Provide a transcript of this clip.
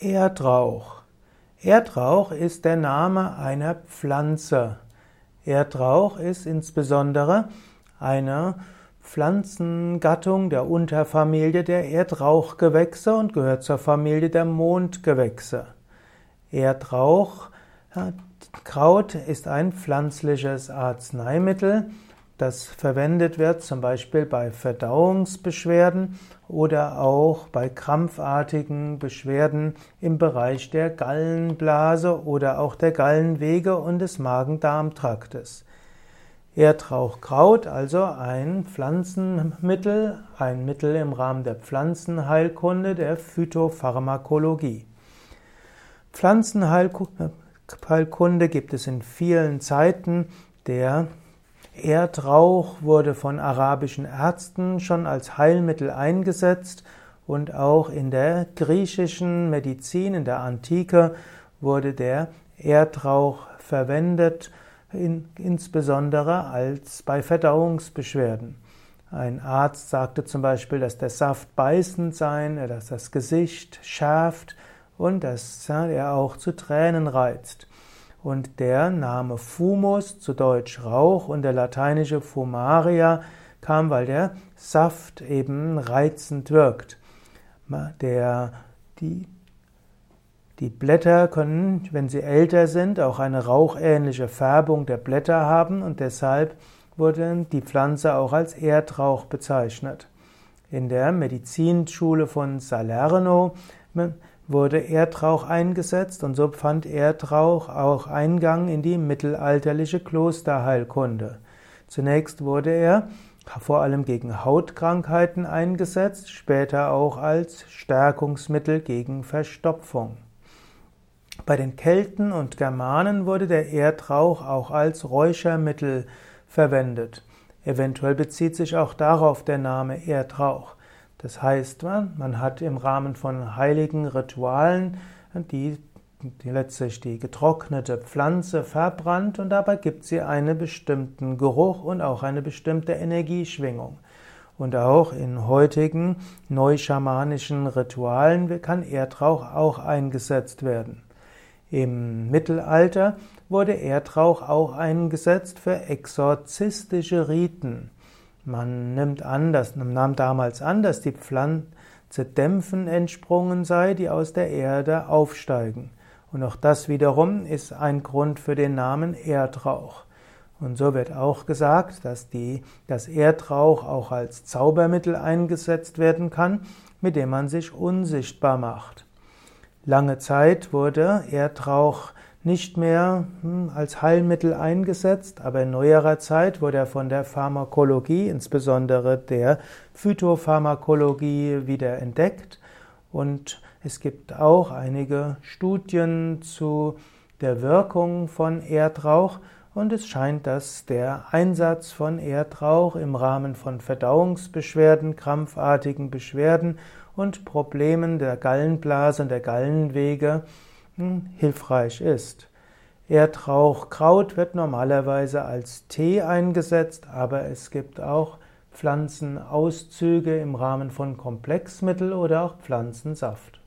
Erdrauch. Erdrauch ist der Name einer Pflanze. Erdrauch ist insbesondere eine Pflanzengattung der Unterfamilie der Erdrauchgewächse und gehört zur Familie der Mondgewächse. Erdrauchkraut ist ein pflanzliches Arzneimittel, das verwendet wird zum Beispiel bei Verdauungsbeschwerden oder auch bei krampfartigen Beschwerden im Bereich der Gallenblase oder auch der Gallenwege und des Magen-Darm-Traktes. Erdrauchkraut, also ein Pflanzenmittel, ein Mittel im Rahmen der Pflanzenheilkunde, der Phytopharmakologie. Pflanzenheilkunde gibt es in vielen Zeiten der Erdrauch wurde von arabischen Ärzten schon als Heilmittel eingesetzt und auch in der griechischen Medizin, in der Antike, wurde der Erdrauch verwendet, in, insbesondere als bei Verdauungsbeschwerden. Ein Arzt sagte zum Beispiel, dass der Saft beißend sei, dass das Gesicht schärft und dass er auch zu Tränen reizt. Und der Name Fumus, zu Deutsch Rauch, und der lateinische Fumaria kam, weil der Saft eben reizend wirkt. Der, die, die Blätter können, wenn sie älter sind, auch eine rauchähnliche Färbung der Blätter haben und deshalb wurde die Pflanze auch als Erdrauch bezeichnet. In der Medizinschule von Salerno wurde Erdrauch eingesetzt und so fand Erdrauch auch Eingang in die mittelalterliche Klosterheilkunde. Zunächst wurde er vor allem gegen Hautkrankheiten eingesetzt, später auch als Stärkungsmittel gegen Verstopfung. Bei den Kelten und Germanen wurde der Erdrauch auch als Räuchermittel verwendet. Eventuell bezieht sich auch darauf der Name Erdrauch. Das heißt, man hat im Rahmen von heiligen Ritualen die, die letztlich die getrocknete Pflanze verbrannt und dabei gibt sie einen bestimmten Geruch und auch eine bestimmte Energieschwingung. Und auch in heutigen neuschamanischen Ritualen kann Erdrauch auch eingesetzt werden. Im Mittelalter wurde Erdrauch auch eingesetzt für exorzistische Riten. Man nimmt an, dass, man nahm damals an, dass die Pflanze Dämpfen entsprungen sei, die aus der Erde aufsteigen. Und auch das wiederum ist ein Grund für den Namen Erdrauch. Und so wird auch gesagt, dass die, das Erdrauch auch als Zaubermittel eingesetzt werden kann, mit dem man sich unsichtbar macht. Lange Zeit wurde Erdrauch nicht mehr hm, als Heilmittel eingesetzt, aber in neuerer Zeit wurde er von der Pharmakologie, insbesondere der Phytopharmakologie, wieder entdeckt. Und es gibt auch einige Studien zu der Wirkung von Erdrauch und es scheint, dass der Einsatz von Erdrauch im Rahmen von Verdauungsbeschwerden, krampfartigen Beschwerden und Problemen der Gallenblase und der Gallenwege hilfreich ist. Erdrauchkraut wird normalerweise als Tee eingesetzt, aber es gibt auch Pflanzenauszüge im Rahmen von Komplexmittel oder auch Pflanzensaft.